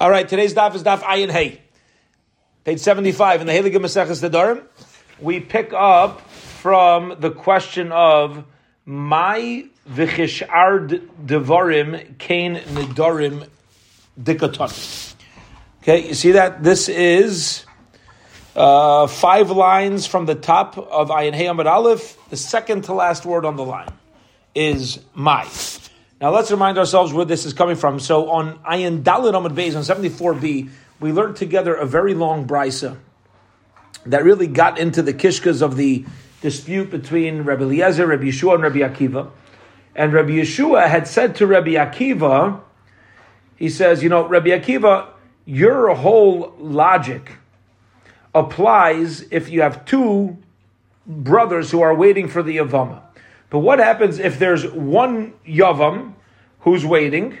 All right, today's daf is daf Ayin Hey, page seventy-five in the Heilige Maseches Nedarim. We pick up from the question of my v'chishar devarim kain nedarim dikaton. Okay, you see that this is uh, five lines from the top of Ayin Hey Amud Aleph. The second to last word on the line is my. Now let's remind ourselves where this is coming from. So on Ayin Dalit Amud Beis on seventy four B, we learned together a very long brisa that really got into the kishkas of the dispute between Rabbi Eliezer, Rabbi Yeshua, and Rabbi Akiva. And Rabbi Yeshua had said to Rabbi Akiva, he says, you know, Rabbi Akiva, your whole logic applies if you have two brothers who are waiting for the Yavama. But what happens if there's one Yavam who's waiting,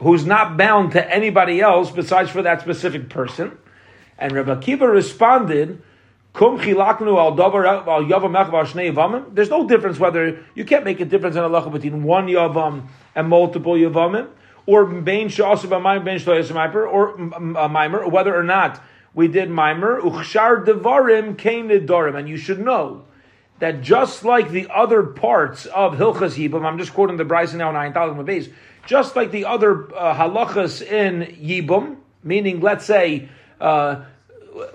who's not bound to anybody else besides for that specific person? And Rabbi Akiva responded. There's no difference whether you can't make a difference in halacha between one yavam and multiple yavamim, or bein she'asu b'mayim bein or mimer, whether or not we did mimer uchshar devarim kain nedarim, and you should know that just like the other parts of Hilchas Yibam, I'm just quoting the brisa now in Ayin Talim base, just like the other uh, halachas in Yibam, meaning let's say uh,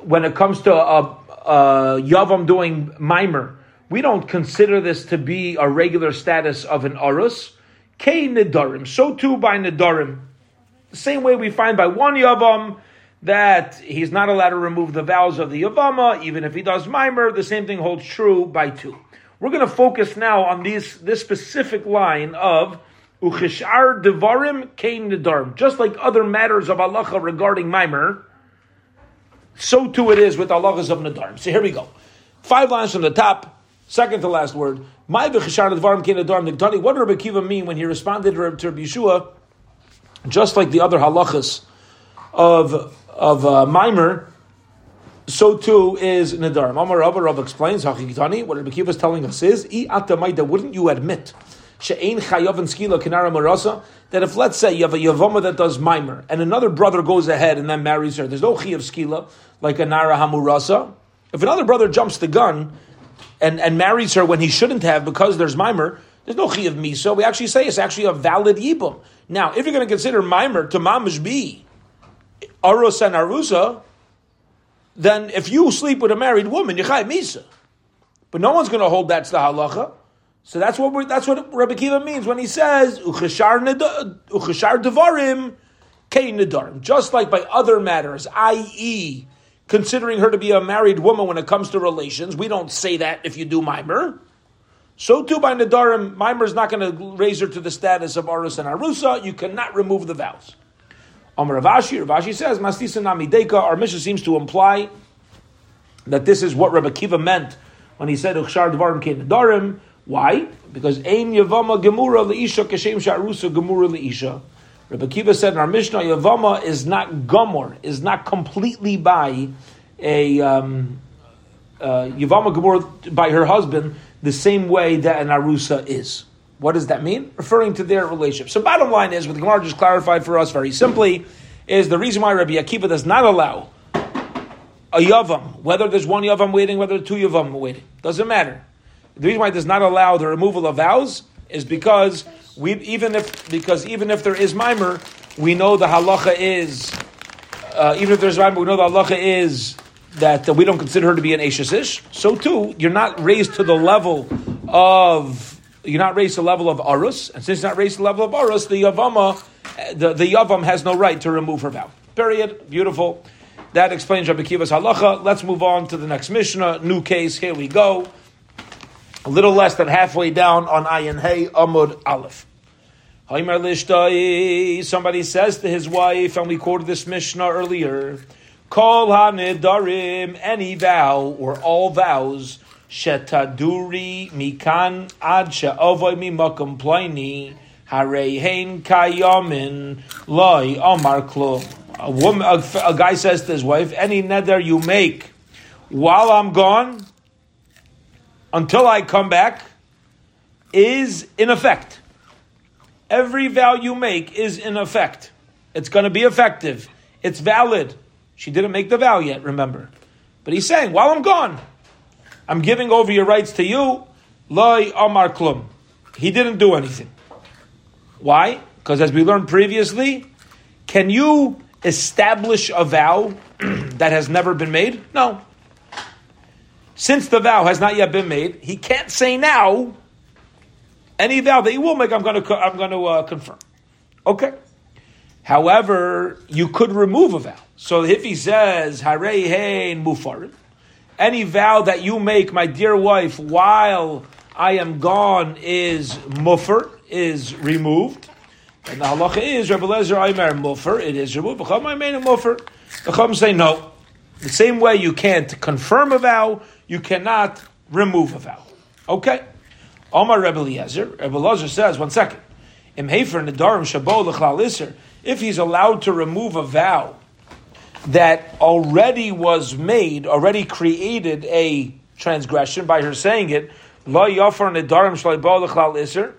when it comes to a uh, Yavam doing mimer, we don't consider this to be a regular status of an Arus. K Nidarim. So too by Nidarim. The same way we find by one Yavam that he's not allowed to remove the vows of the Yavama, even if he does mimer. The same thing holds true by two. We're going to focus now on these, this specific line of Uchishar Devarim Kain Nidarim. Just like other matters of halacha regarding mimer, so too it is with halachas of Nadarim. So here we go. Five lines from the top, second to last word. My v'chishar Devarim Kain Nidarim Nigdani. What did Rabbi Kiva mean when he responded to Rabbi Yeshua? Just like the other halachas of of uh, Mimer, so too is Nadarim. Amar Rabba Rav explains, Hachikitani, what Rabbi Kiva is telling us is, I atamaida, wouldn't you admit, she'ein chayav and skila kinara marasa, that if let's say you have a yavama that does mimer, and another brother goes ahead and then marries her, there's no chayav skila, like a nara hamurasa. If another brother jumps the gun and, and marries her when he shouldn't have because there's mimer, there's no chayav misa. We actually say it's actually a valid yibum. Now, if you're going to consider mimer to mamish be Arus and Arusa, then if you sleep with a married woman, you're chayv misa. But no one's going to hold that's the halacha. So that's what that's what Rabbi Kiva means when he says uchashar devarim kein nedarim. Just like by other matters, i.e., considering her to be a married woman when it comes to relations, we don't say that if you do mimer. So too by nedarim, mimer is not going to raise her to the status of arus and arusa. You cannot remove the vows. Amar Rav Ashi, Ravashi says, Mastisa Namideka, our mission seems to imply that this is what Rabbi Kiva meant when he said, Uchshar Dvarim Kein. Why? Because Ein Yavama Gemura Leisha Kashem Sharusa Gemura Leisha. Rabbi Kiva said in our Mishnah, Yavama is not Gomor, is not completely by a um, uh, Yavama Gemura by her husband the same way that an Arusa is. What does that mean? Referring to their relationship. So bottom line is, what the Gemara just clarified for us very simply, is the reason why Rabbi Akiva does not allow a Yavam, whether there's one Yavam waiting, whether two Yavam waiting, doesn't matter. The reason why it does not allow the removal of vows is because we even if because even if there is mimer, we know the halacha is uh, even if there's mimer, we know the halacha is that uh, we don't consider her to be an Ish. So too, you're not raised to the level of you're not raised to the level of arus, and since you're not raised to the level of arus, the yavama, eh, the, the yavam has no right to remove her vow. Period. Beautiful. That explains Rabbi Kiva's halacha. Let's move on to the next Mishnah. New case. Here we go. A little less than halfway down on Ayin Hey Amud Aleph. Somebody says to his wife, and we quoted this Mishnah earlier. Kol hanidarim, any vow or all vows shetaduri mikan ad she'ovoy mimakom ploini harehein kayomin loy omar klum. A woman, a, a guy says to his wife, any neder you make while I'm gone, until I come back, is in effect. Every vow you make is in effect. It's going to be effective it's valid. She didn't make the vow yet, remember. But he's saying, while I'm gone, I'm giving over your rights to you. Loi Amar Klum. He didn't do anything. Why? Because as we learned previously, can you establish a vow that has never been made? No. Since the vow has not yet been made, he can't say now any vow that he will make. I'm going to I'm going to uh, confirm. Okay. However, you could remove a vow. So if he says Harei Hein Mufarim, any vow that you make, my dear wife, while I am gone, is muffer, is removed. And the halacha is Rabbi Lezer Aimer muffer, it is removed. B'cham Aimer muffer. The Chum say no. The same way you can't confirm a vow, you cannot remove a vow. Okay. Omar Rebbe Eliezer, Rebbe Eliezer says, one second. Im if he's allowed to remove a vow that already was made, already created a transgression by her saying it, Isser,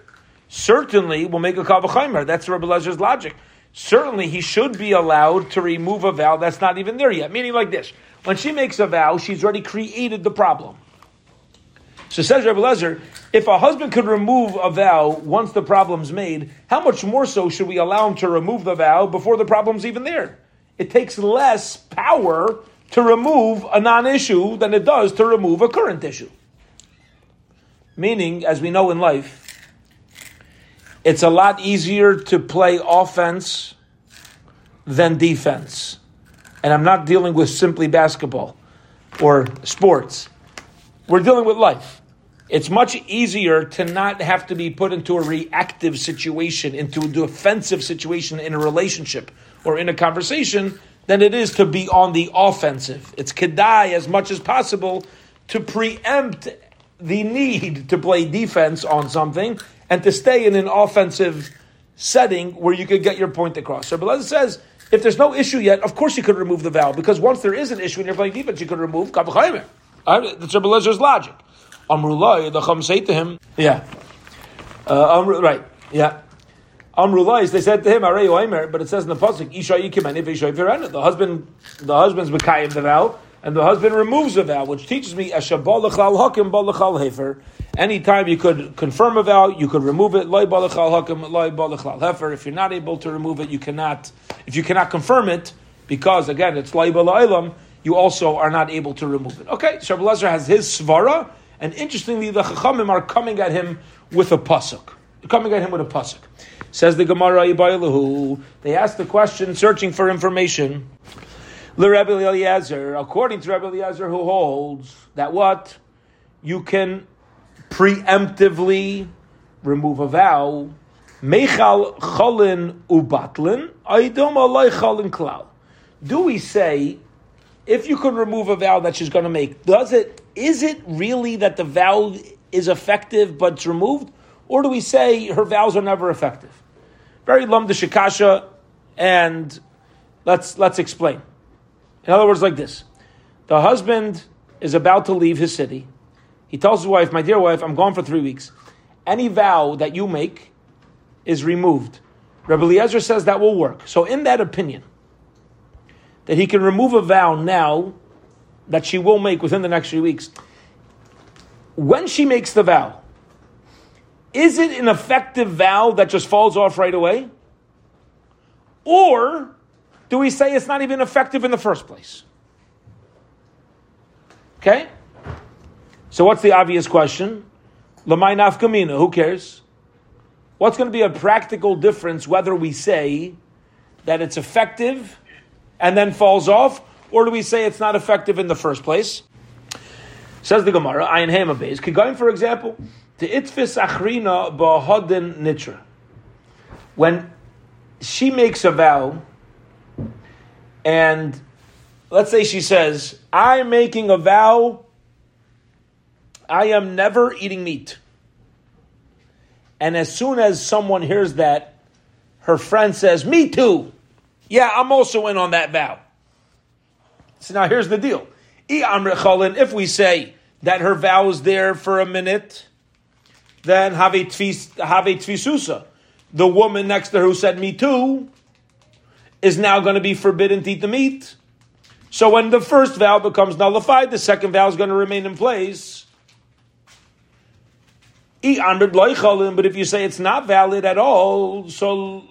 certainly will make a Kavachaimer. That's Rebbe Elezer's logic. Certainly he should be allowed to remove a vow that's not even there yet. Meaning like this. When she makes a vow, she's already created the problem. So says Rebbe Lezer, if a husband could remove a vow once the problem's made, how much more so should we allow him to remove the vow before the problem's even there? It takes less power to remove a non-issue than it does to remove a current issue. Meaning, as we know in life, it's a lot easier to play offense than defense. And I'm not dealing with simply basketball or sports. We're dealing with life. It's much easier to not have to be put into a reactive situation, into a defensive situation in a relationship or in a conversation than it is to be on the offensive. It's kedai as much as possible to preempt the need to play defense on something and to stay in an offensive setting where you could get your point across. So Beleza says, if there's no issue yet, of course you could remove the vowel because once there is an issue and you're playing defense, you could remove Kabachaymer. That's Rabbi logic. Amrullah, the Chum say to him, yeah, uh, right, yeah. Amrullah, they said to him, Arei Oimer, but it says in the pasuk, Isha Yikim and Isha The husband, the husband's Mekayim the vow, and the husband removes the vow, which teaches me Eshabal Lechal Hakim Bal Lechal Hefer. Anytime you could confirm a vow, you could remove it. Lechal Hakim, Lechal Hefer. If you're not able to remove it, you cannot. If you cannot confirm it, because again it's Loy Bal Ilam, you also are not able to remove it. Okay, Lezer has his svara, and interestingly, the Chachamim are coming at him with a pasuk. Coming at him with a pasuk. Says the Gemara Ibaylahu. They ask the question, searching for information. Rebbe according to Rebbe Eliezer, who holds that what you can preemptively remove a vow. Mechal cholin ubatlin, aidom alay cholin klal. Do we say if you could remove a vow that she's going to make, does it is it really that the vow is effective but it's removed? Or do we say her vows are never effective? Very lum de shikasha, and let's let's explain. In other words, like this: the husband is about to leave his city. He tells his wife, "My dear wife, I'm gone for three weeks. Any vow that you make is removed." Rabbi Eliezer says that will work. So, in that opinion, that he can remove a vow now that she will make within the next few weeks, when she makes the vow, is it an effective vow that just falls off right away? Or do we say it's not even effective in the first place? Okay? So what's the obvious question? Lamai nafkamina, who cares? What's going to be a practical difference whether we say that it's effective and then falls off, or do we say it's not effective in the first place? Says the Gemara, Ayin Hema Beis. Kigoyim, for example, to Itfis Achrina Bahodin Nitra. When she makes a vow, and let's say she says, I'm making a vow, I am never eating meat. And as soon as someone hears that, her friend says, Me too. Yeah, I'm also in on that vow. So now here's the deal. If we say that her vow is there for a minute, then have a tfisusa. The woman next to her who said me too is now going to be forbidden to eat the meat. So when the first vow becomes nullified, the second vow is going to remain in place. But if you say it's not valid at all, so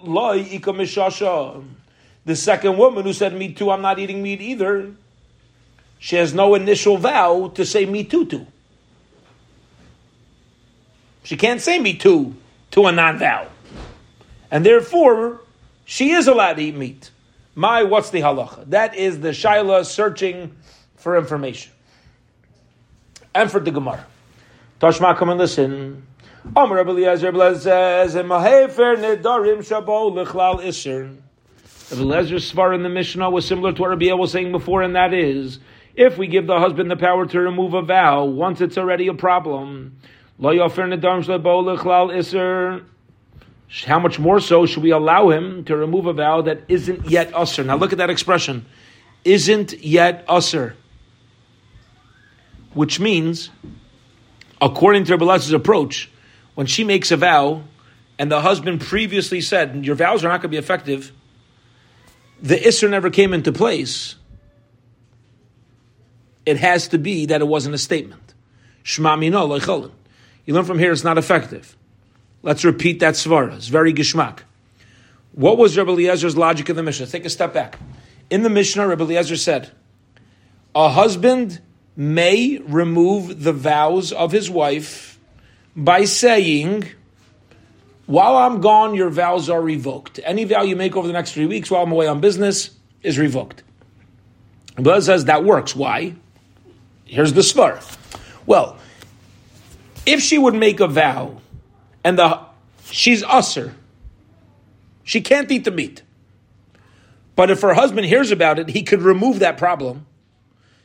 the second woman who said me too, I'm not eating meat either, she has no initial vow to say me too to. She can't say me too to a non-vow. And therefore, she is allowed to eat meat. My, what's the halacha? That is the shaila searching for information. And for the Gemara. Tashma, come and listen. Amr Rabbi Eliezer says, "Mahefer nedarim shabo lichlal iser." Rabbi Eliezer's svar in the Mishnah was similar to what Rabbi was saying before, and that is, if we give the husband the power to remove a vow once it's already a problem. How much more so should we allow him to remove a vow that isn't yet usher? Now look at that expression, isn't yet usher, which means, according to Rabbi approach when she makes a vow and the husband previously said, Your vows are not going to be effective, the Isser never came into place, it has to be that it wasn't a statement. Shema mino You learn from here it's not effective. Let's repeat that svara. It's very gishmak. What was Rabbi Eliezer's logic in the Mishnah? Take a step back. In the Mishnah, Rabbi Eliezer said, a husband may remove the vows of his wife by saying, while I'm gone, your vows are revoked. Any vow you make over the next three weeks while I'm away on business is revoked. But says that works. Why? Here's the svar. Well, if she would make a vow and the she's usser, she can't eat the meat. But if her husband hears about it, he could remove that problem.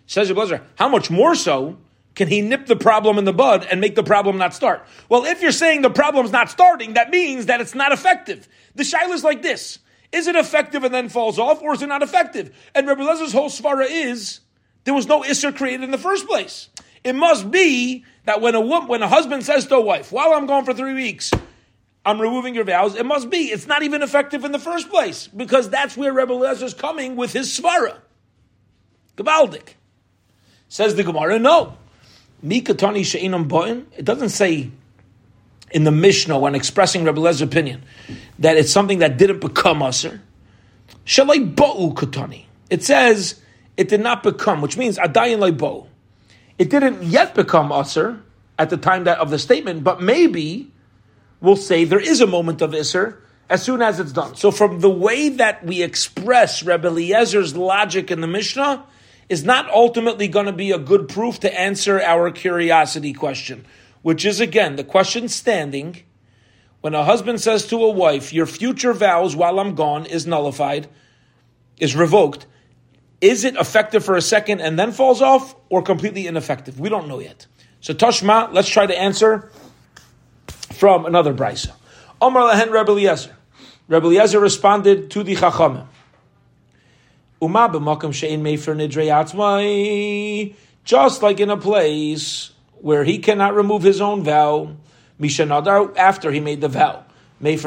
Says the how much more so can he nip the problem in the bud and make the problem not start? Well, if you're saying the problem's not starting, that means that it's not effective. The shaila is like this. Is it effective and then falls off, or is it not effective? And Rabbi Lezer's whole svara is there was no isser created in the first place. It must be that when a woman, when a husband says to a wife, "While I'm gone for three weeks, I'm removing your vows," it must be it's not even effective in the first place because that's where Rebbe is coming with his svara. Gabaldik says the Gemara. No, Mikatani she'inam bo'in. It doesn't say in the Mishnah when expressing Rebbe Lezer's opinion that it's something that didn't become usher. Shalai bo'u katani. It says it did not become, which means adayin lay bo'u. It didn't yet become usher at the time that of the statement, but maybe we'll say there is a moment of isser as soon as it's done. So from the way that we express Rebbe Eliezer's logic in the Mishnah, is not ultimately going to be a good proof to answer our curiosity question, which is again the question standing. When a husband says to a wife, Your future vows while I'm gone is nullified, is revoked, is it effective for a second and then falls off, or completely ineffective? We don't know yet. So, Tashma, let's try to answer from another brisa. Omar Lahen Rebbe Eliezer. Rebbe Eliezer responded to the Chachamim. Just like in a place where he cannot remove his own vow, after he made the vow. He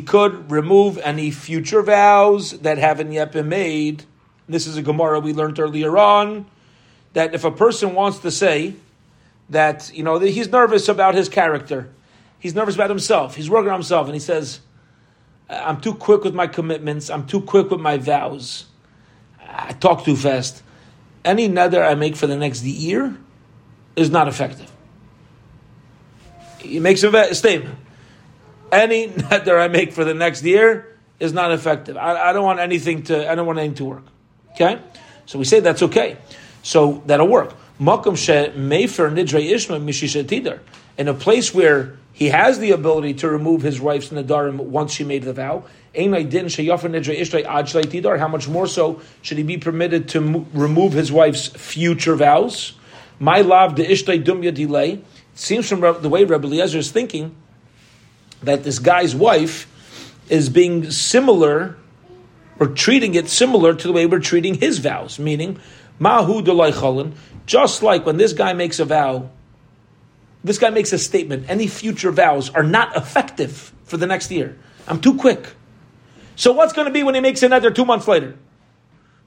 could remove any future vows that haven't yet been made. This is a Gemara we learned earlier on, that if a person wants to say that, you know, that he's nervous about his character, he's nervous about himself, he's working on himself, and he says, I'm too quick with my commitments. I'm too quick with my vows. I talk too fast. Any nether I make for the next year is not effective. He makes a statement. Any nether I make for the next year is not effective. I, I don't want anything to. I don't want anything to work. Okay, so we say that's okay. So that'll work. Makom she mefer nidre ishma mishishetidar. In a place where he has the ability to remove his wife's nadarim once she made the vow. How much more so should he be permitted to mo- remove his wife's future vows? My love, the ishtay dumya delay. It seems from the way Rabbi Eliezer is thinking that this guy's wife is being similar or treating it similar to the way we're treating his vows, meaning mahu delay just like when this guy makes a vow this guy makes a statement any future vows are not effective for the next year. I'm too quick. So what's going to be when he makes a nether two months later?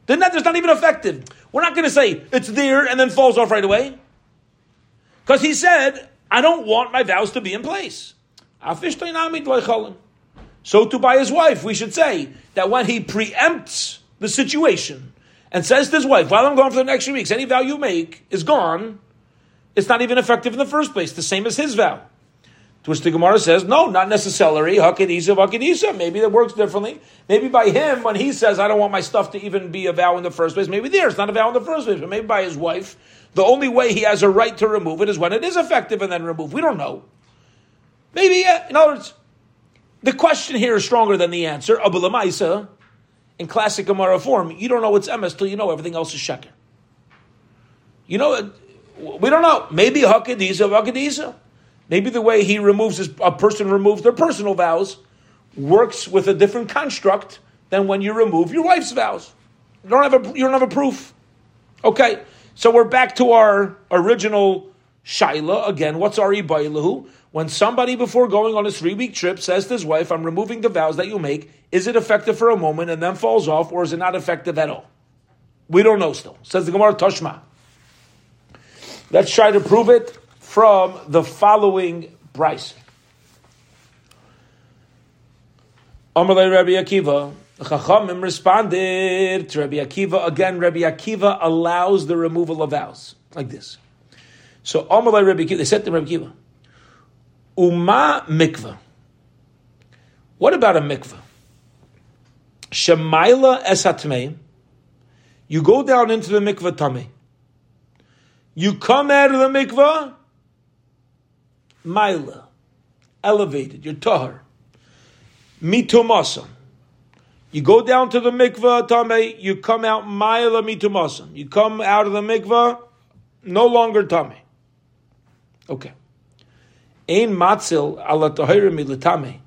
The nether's not even effective. We're not going to say it's there and then falls off right away. Because he said, I don't want my vows to be in place. So to by his wife, we should say that when he preempts the situation and says to his wife, while I'm gone for the next few weeks, any vow you make is gone, it's not even effective in the first place, the same as his vow. To which the Gemara says, no, not necessarily. Hakadisa, Hakadisa. Maybe that works differently. Maybe by him, when he says, I don't want my stuff to even be a vow in the first place, maybe there, it's not a vow in the first place, but maybe by his wife, the only way he has a right to remove it is when it is effective and then remove. We don't know. Maybe, yeah. In other words, the question here is stronger than the answer. Abulamaisa, in classic Gemara form, you don't know what's emes till you know everything else is sheker. You know, we don't know. Maybe Hakadisa, Hakadisa. Maybe the way he removes his, a person removes their personal vows works with a different construct than when you remove your wife's vows. You don't have a, you don't have a proof. Okay, so we're back to our original shaila again. What's our ibailahu? When somebody before going on a three week trip says to his wife, "I'm removing the vows that you make," is it effective for a moment and then falls off, or is it not effective at all? We don't know still. Says the Gemara Toshma. Let's try to prove it from the following price. Amalei Rabbi Akiva. The Chachamim responded to Rabbi Akiva. Again, Rabbi Akiva allows the removal of vows. Like this. So Amalei Rabbi Akiva, they said to Rabbi Akiva, Uma mikvah. What about a mikvah? Shemaila esatmei. You go down into the mikvah tummy. You come out of the mikvah Maila, elevated, you're tahar. Mitumasam. You go down to the mikvah, tame, you come out Maila mitumasam. You come out of the mikvah, no longer tame. Okay. Ein matzil ala militame.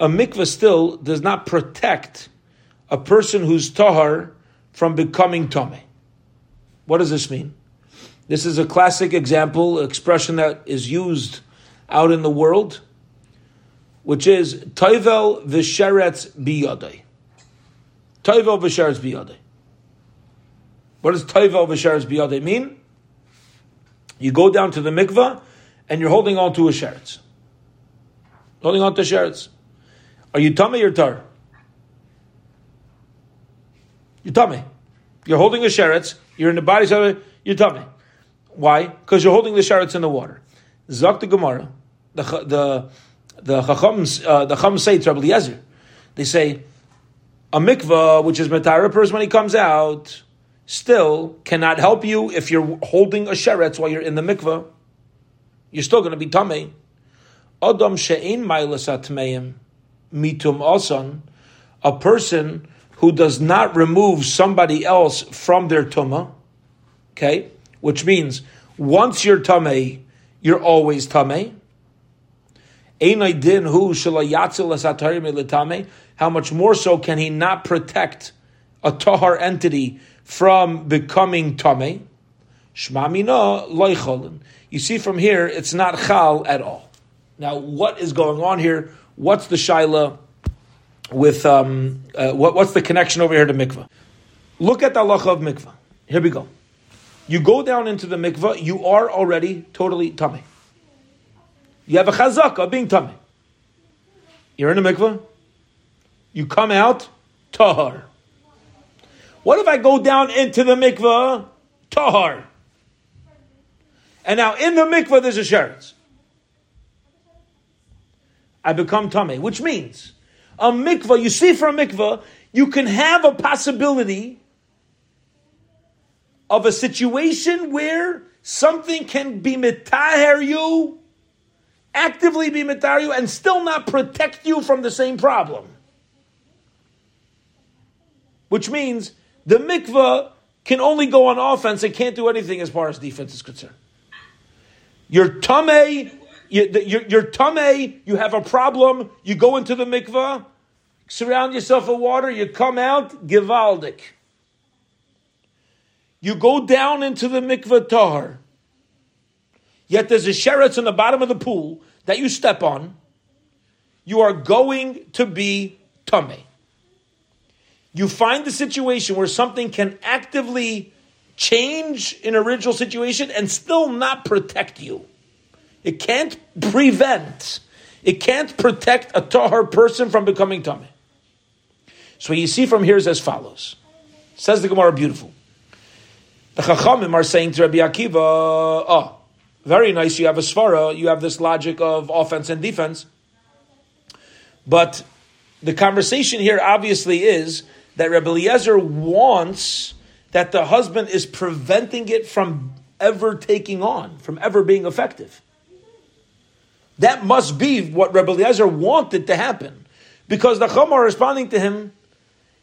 A mikvah still does not protect a person who's tahar from becoming tame. What does this mean? This is a classic example, expression that is used out in the world, which is Toivel v'sheretz biyadei. Toivel v'sheretz biyadei. What does Toivel v'sheretz biyadei mean? You go down to the mikvah and you're holding on to a sheretz. Holding on to sheretz. Are you tummy or tar? You're tummy. You're holding a sheretz. You're in the body. You're tummy. Why? Because you're holding the sharets in the water. Zak the Gemara, the the the Chachams, uh, the Chacham say to Rabbi Eliezer, they say a mikvah, which is metara person when he comes out, still cannot help you if you're holding a sheretz while you're in the mikvah. You're still going to be tamei. Adam she'ein mailas mitum asan, a person who does not remove somebody else from their tumah, okay, which means once you're tamei, you're always tamei. Din hu How much more so can he not protect a tahar entity from becoming tamei? You see from here, it's not chal at all. Now, what is going on here? What's the shaila with um, uh, what, what's the connection over here to mikvah? Look at the halacha of mikvah. Here we go. You go down into the mikvah, you are already totally tummy. You have a chazaka being tummy. You're in the mikvah, you come out, tahar. What if I go down into the mikvah, tahar? And now in the mikvah there's a sheretz. I become tummy, which means a mikvah, you see for a mikvah, you can have a possibility of a situation where something can be mitaher you, actively be mitaher you, and still not protect you from the same problem. Which means the mikvah can only go on offense and can't do anything as far as defense is concerned. Your tame, your, your tame, you have a problem, you go into the mikvah, surround yourself with water, you come out, givaldik. You go down into the mikvah tahar, yet there's a sheretz in the bottom of the pool that you step on, you are going to be tummy. you find the situation where something can actively change an original situation and still not protect you. It can't prevent, it can't protect a tahar person from becoming tummy. So what you see from here is as follows. Says the Gemara, beautiful. The Chachamim are saying to Rabbi Akiva, oh, very nice, you have a svara, you have this logic of offense and defense. But the conversation here obviously is that Rabbi Eliezer wants that the husband is preventing it from ever taking on, from ever being effective. That must be what Rabbi Eliezer wanted to happen. Because the Chum are responding to him,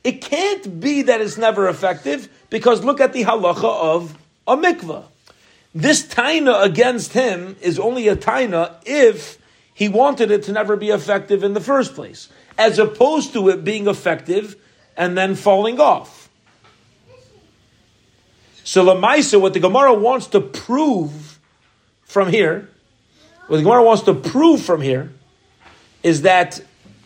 it can't be that it's never effective, because look at the halacha of a mikvah. This taina against him is only a taina if he wanted it to never be effective in the first place, as opposed to it being effective and then falling off. So Lamaisa, what the Gemara wants to prove from here, what the Gemara wants to prove from here, is that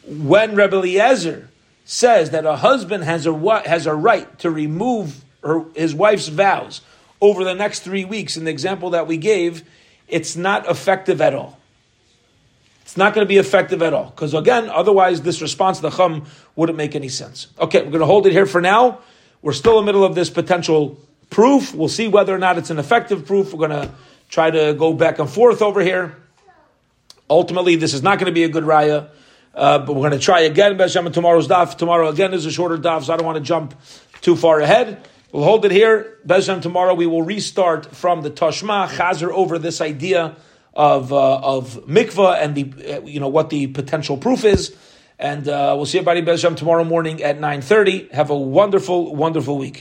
when Rebbe Eliezer says that a husband has a has a right to remove her, his wife's vows over the next three weeks, in the example that we gave, it's not effective at all. It's not going to be effective at all. Because again, otherwise this response the Chum wouldn't make any sense. Okay, we're going to hold it here for now. We're still in the middle of this potential proof. We'll see whether or not it's an effective proof. We're going to try to go back and forth over here. Ultimately, this is not going to be a good raya. Uh, but we're going to try again, Beshem, tomorrow's daf. Tomorrow again is a shorter daf, so I don't want to jump too far ahead. We'll hold it here. Bezhem tomorrow we will restart from the Tashma Chazer over this idea of uh, of mikvah and the uh, you know what the potential proof is. And uh, we'll see everybody Bezhem tomorrow morning at nine thirty. Have a wonderful, wonderful week.